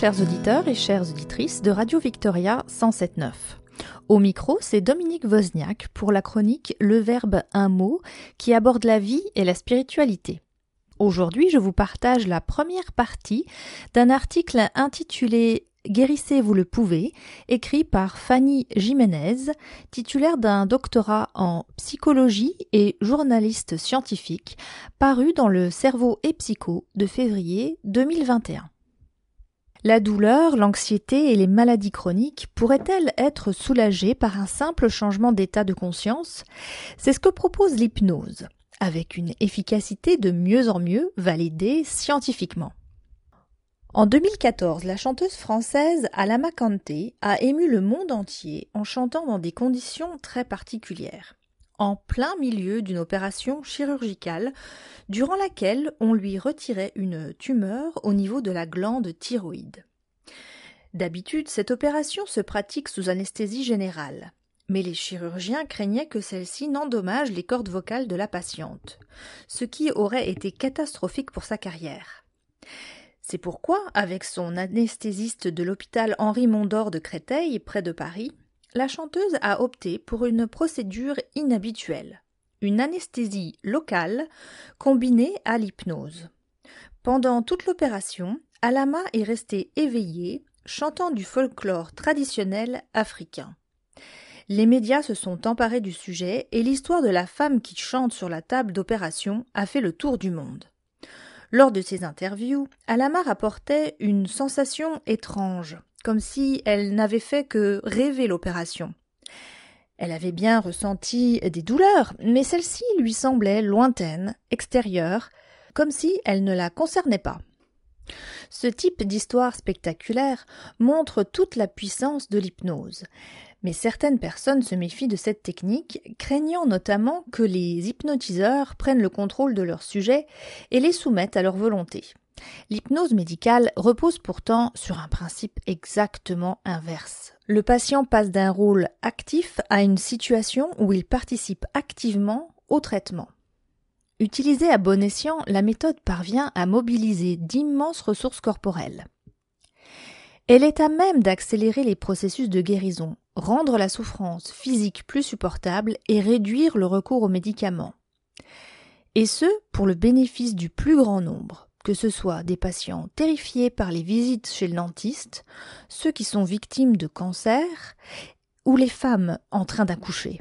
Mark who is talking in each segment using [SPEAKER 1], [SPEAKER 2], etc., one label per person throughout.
[SPEAKER 1] Chers auditeurs et chères auditrices de Radio Victoria 107.9. Au micro, c'est Dominique Wozniak pour la chronique Le Verbe un mot qui aborde la vie et la spiritualité. Aujourd'hui, je vous partage la première partie d'un article intitulé Guérissez, vous le pouvez, écrit par Fanny Jiménez, titulaire d'un doctorat en psychologie et journaliste scientifique, paru dans le Cerveau et Psycho de février 2021. La douleur, l'anxiété et les maladies chroniques pourraient-elles être soulagées par un simple changement d'état de conscience? C'est ce que propose l'hypnose, avec une efficacité de mieux en mieux validée scientifiquement. En 2014, la chanteuse française Alama Kanté a ému le monde entier en chantant dans des conditions très particulières, en plein milieu d'une opération chirurgicale durant laquelle on lui retirait une tumeur au niveau de la glande thyroïde. D'habitude, cette opération se pratique sous anesthésie générale, mais les chirurgiens craignaient que celle-ci n'endommage les cordes vocales de la patiente, ce qui aurait été catastrophique pour sa carrière. C'est pourquoi, avec son anesthésiste de l'hôpital Henri Mondor de Créteil, près de Paris, la chanteuse a opté pour une procédure inhabituelle, une anesthésie locale combinée à l'hypnose. Pendant toute l'opération, Alama est restée éveillée, chantant du folklore traditionnel africain. Les médias se sont emparés du sujet et l'histoire de la femme qui chante sur la table d'opération a fait le tour du monde. Lors de ses interviews, Alama rapportait une sensation étrange, comme si elle n'avait fait que rêver l'opération. Elle avait bien ressenti des douleurs, mais celle-ci lui semblait lointaine, extérieure, comme si elle ne la concernait pas. Ce type d'histoire spectaculaire montre toute la puissance de l'hypnose. Mais certaines personnes se méfient de cette technique, craignant notamment que les hypnotiseurs prennent le contrôle de leur sujet et les soumettent à leur volonté. L'hypnose médicale repose pourtant sur un principe exactement inverse. Le patient passe d'un rôle actif à une situation où il participe activement au traitement. Utilisée à bon escient, la méthode parvient à mobiliser d'immenses ressources corporelles. Elle est à même d'accélérer les processus de guérison, rendre la souffrance physique plus supportable et réduire le recours aux médicaments. Et ce, pour le bénéfice du plus grand nombre, que ce soit des patients terrifiés par les visites chez le dentiste, ceux qui sont victimes de cancer, ou les femmes en train d'accoucher.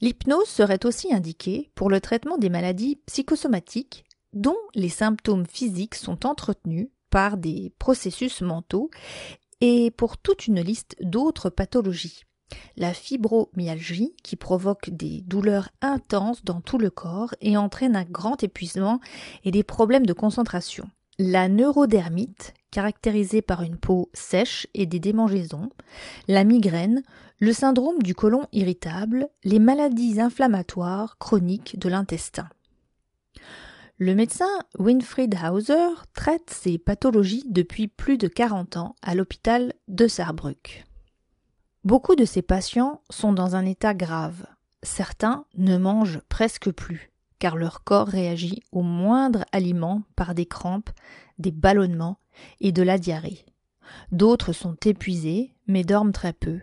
[SPEAKER 1] L'hypnose serait aussi indiquée pour le traitement des maladies psychosomatiques dont les symptômes physiques sont entretenus par des processus mentaux et pour toute une liste d'autres pathologies. La fibromyalgie qui provoque des douleurs intenses dans tout le corps et entraîne un grand épuisement et des problèmes de concentration. La neurodermite, caractérisée par une peau sèche et des démangeaisons, la migraine, le syndrome du côlon irritable, les maladies inflammatoires chroniques de l'intestin. Le médecin Winfried Hauser traite ces pathologies depuis plus de 40 ans à l'hôpital de Saarbrück. Beaucoup de ces patients sont dans un état grave. Certains ne mangent presque plus, car leur corps réagit au moindre aliment par des crampes, des ballonnements et de la diarrhée. D'autres sont épuisés, mais dorment très peu,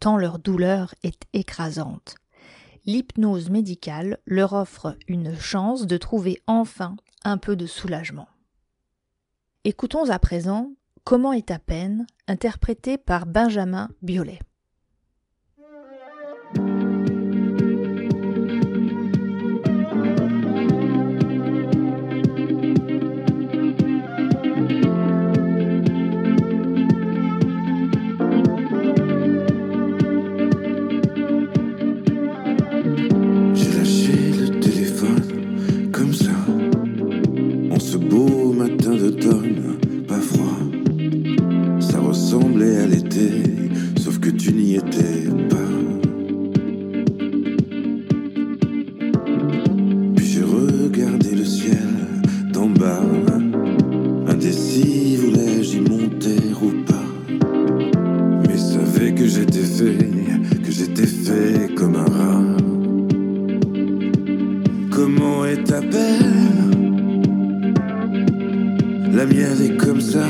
[SPEAKER 1] tant leur douleur est écrasante l'hypnose médicale leur offre une chance de trouver enfin un peu de soulagement. Écoutons à présent Comment est ta peine, interprété par Benjamin Biolay.
[SPEAKER 2] La mienne est comme ça.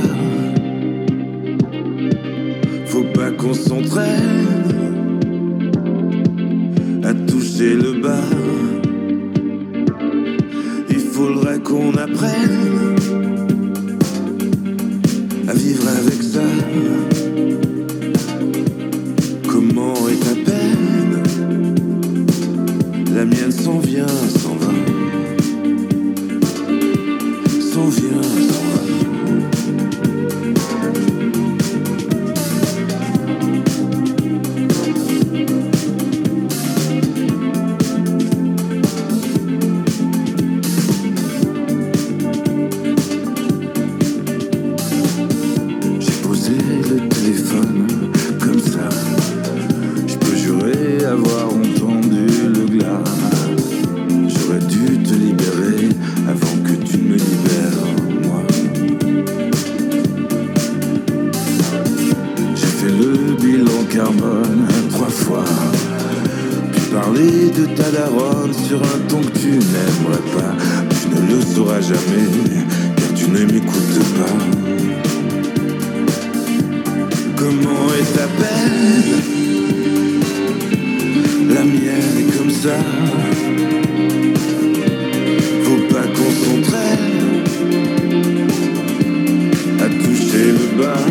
[SPEAKER 2] qu'on s'entraîne à toucher le bas. Il faudrait qu'on apprenne à vivre avec ça. Comment est ta peine? La mienne s'en vient, Comment est ta peine La mienne est comme ça. Faut pas qu'on s'entraîne à toucher le bas.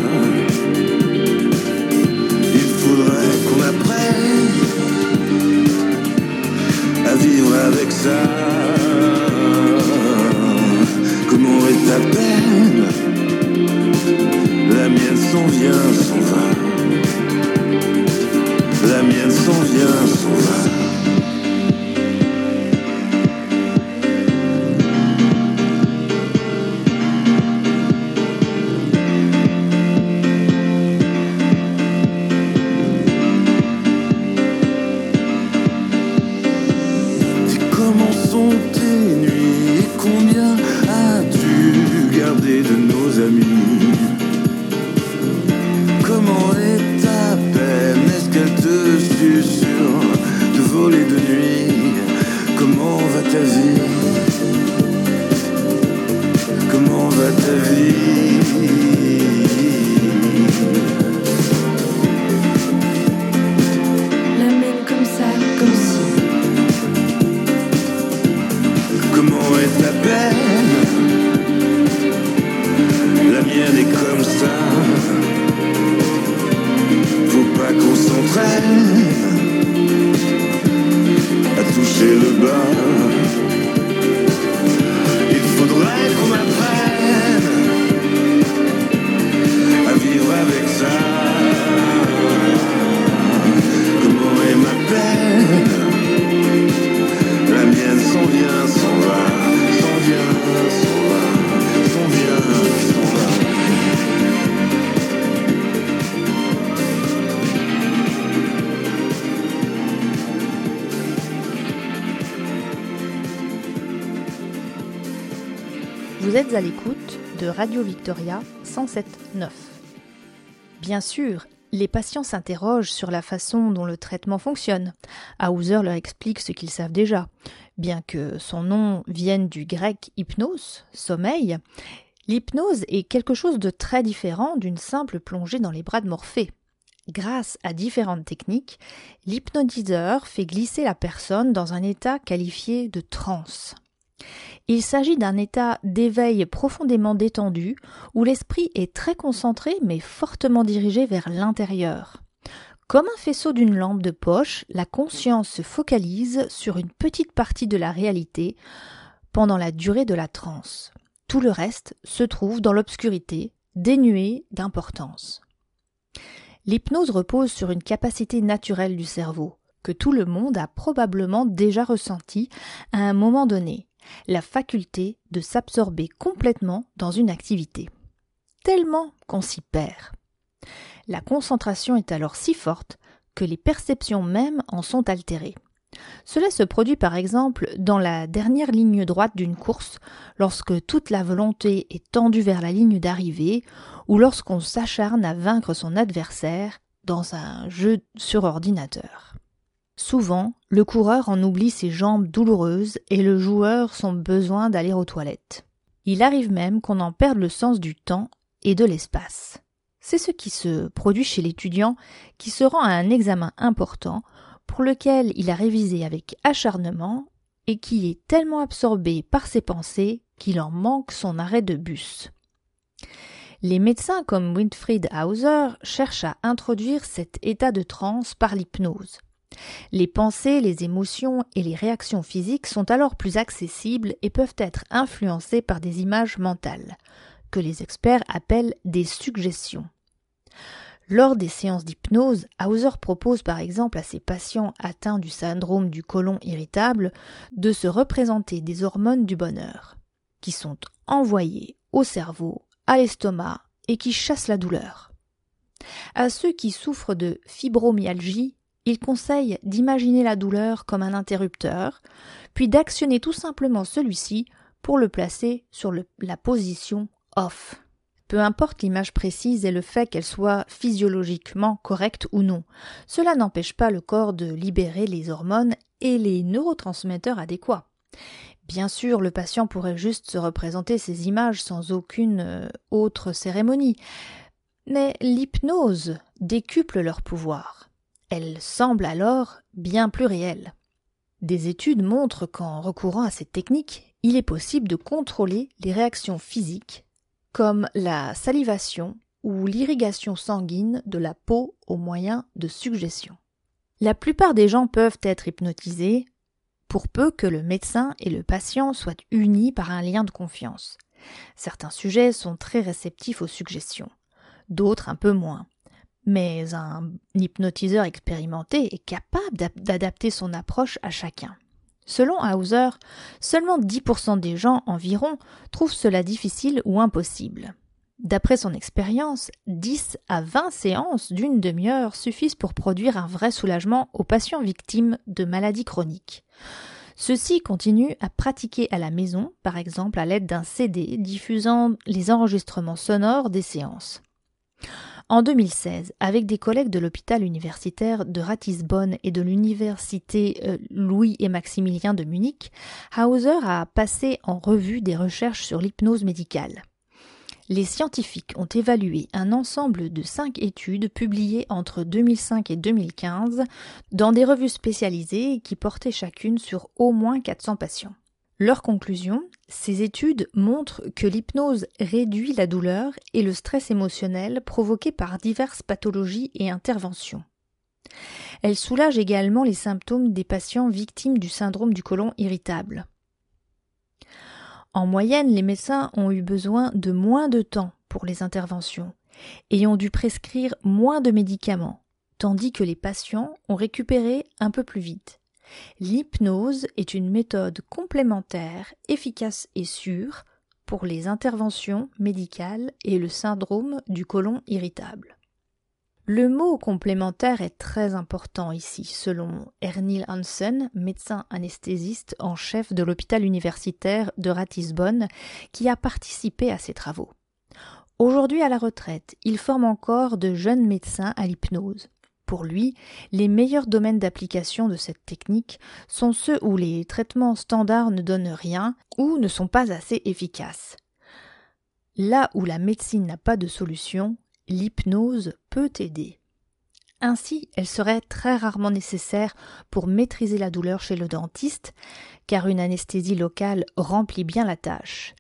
[SPEAKER 2] Il faudrait qu'on apprenne à vivre avec ça. Comment est ta peine s'en vient, s'en va. Comment
[SPEAKER 1] à l'écoute de Radio Victoria 107.9. Bien sûr, les patients s'interrogent sur la façon dont le traitement fonctionne. Hauser leur explique ce qu'ils savent déjà. Bien que son nom vienne du grec hypnos, sommeil, l'hypnose est quelque chose de très différent d'une simple plongée dans les bras de Morphée. Grâce à différentes techniques, l'hypnotiseur fait glisser la personne dans un état qualifié de transe. Il s'agit d'un état d'éveil profondément détendu où l'esprit est très concentré mais fortement dirigé vers l'intérieur. Comme un faisceau d'une lampe de poche, la conscience se focalise sur une petite partie de la réalité pendant la durée de la transe. Tout le reste se trouve dans l'obscurité, dénué d'importance. L'hypnose repose sur une capacité naturelle du cerveau, que tout le monde a probablement déjà ressenti à un moment donné, la faculté de s'absorber complètement dans une activité. Tellement qu'on s'y perd. La concentration est alors si forte que les perceptions mêmes en sont altérées. Cela se produit par exemple dans la dernière ligne droite d'une course, lorsque toute la volonté est tendue vers la ligne d'arrivée, ou lorsqu'on s'acharne à vaincre son adversaire dans un jeu sur ordinateur. Souvent, le coureur en oublie ses jambes douloureuses et le joueur son besoin d'aller aux toilettes. Il arrive même qu'on en perde le sens du temps et de l'espace. c'est ce qui se produit chez l'étudiant qui se rend à un examen important pour lequel il a révisé avec acharnement et qui est tellement absorbé par ses pensées qu'il en manque son arrêt de bus. Les médecins comme Winfried Hauser cherchent à introduire cet état de transe par l'hypnose. Les pensées, les émotions et les réactions physiques sont alors plus accessibles et peuvent être influencées par des images mentales, que les experts appellent des suggestions. Lors des séances d'hypnose, Hauser propose par exemple à ses patients atteints du syndrome du côlon irritable de se représenter des hormones du bonheur, qui sont envoyées au cerveau, à l'estomac et qui chassent la douleur. À ceux qui souffrent de fibromyalgie, il conseille d'imaginer la douleur comme un interrupteur, puis d'actionner tout simplement celui-ci pour le placer sur la position off. Peu importe l'image précise et le fait qu'elle soit physiologiquement correcte ou non, cela n'empêche pas le corps de libérer les hormones et les neurotransmetteurs adéquats. Bien sûr, le patient pourrait juste se représenter ces images sans aucune euh, autre cérémonie, mais l'hypnose décuple leur pouvoir. Elle semble alors bien plus réelle. Des études montrent qu'en recourant à cette technique, il est possible de contrôler les réactions physiques comme la salivation ou l'irrigation sanguine de la peau au moyen de suggestions. La plupart des gens peuvent être hypnotisés pour peu que le médecin et le patient soient unis par un lien de confiance. Certains sujets sont très réceptifs aux suggestions, d'autres un peu moins mais un hypnotiseur expérimenté est capable d'adapter son approche à chacun. Selon Hauser, seulement 10% des gens environ trouvent cela difficile ou impossible. D'après son expérience, 10 à 20 séances d'une demi-heure suffisent pour produire un vrai soulagement aux patients victimes de maladies chroniques. Ceux-ci continuent à pratiquer à la maison, par exemple à l'aide d'un CD diffusant les enregistrements sonores des séances. En 2016, avec des collègues de l'hôpital universitaire de Ratisbonne et de l'université euh, Louis et Maximilien de Munich, Hauser a passé en revue des recherches sur l'hypnose médicale. Les scientifiques ont évalué un ensemble de cinq études publiées entre 2005 et 2015 dans des revues spécialisées qui portaient chacune sur au moins 400 patients. Leur conclusion, ces études montrent que l'hypnose réduit la douleur et le stress émotionnel provoqués par diverses pathologies et interventions. Elle soulage également les symptômes des patients victimes du syndrome du côlon irritable. En moyenne, les médecins ont eu besoin de moins de temps pour les interventions et ont dû prescrire moins de médicaments, tandis que les patients ont récupéré un peu plus vite. L'hypnose est une méthode complémentaire, efficace et sûre pour les interventions médicales et le syndrome du côlon irritable. Le mot complémentaire est très important ici, selon Ernil Hansen, médecin anesthésiste en chef de l'hôpital universitaire de Ratisbonne, qui a participé à ces travaux. Aujourd'hui à la retraite, il forme encore de jeunes médecins à l'hypnose. Pour lui, les meilleurs domaines d'application de cette technique sont ceux où les traitements standards ne donnent rien ou ne sont pas assez efficaces. Là où la médecine n'a pas de solution, l'hypnose peut aider. Ainsi, elle serait très rarement nécessaire pour maîtriser la douleur chez le dentiste, car une anesthésie locale remplit bien la tâche.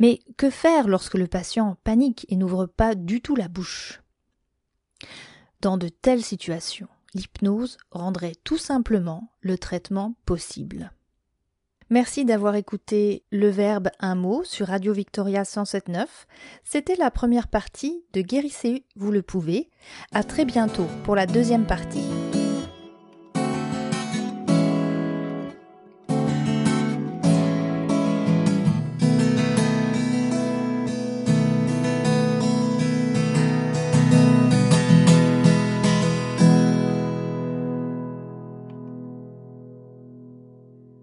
[SPEAKER 1] Mais que faire lorsque le patient panique et n'ouvre pas du tout la bouche? Dans de telles situations, l'hypnose rendrait tout simplement le traitement possible. Merci d'avoir écouté le verbe un mot sur Radio Victoria 107.9. C'était la première partie de Guérissez, vous le pouvez. À très bientôt pour la deuxième partie.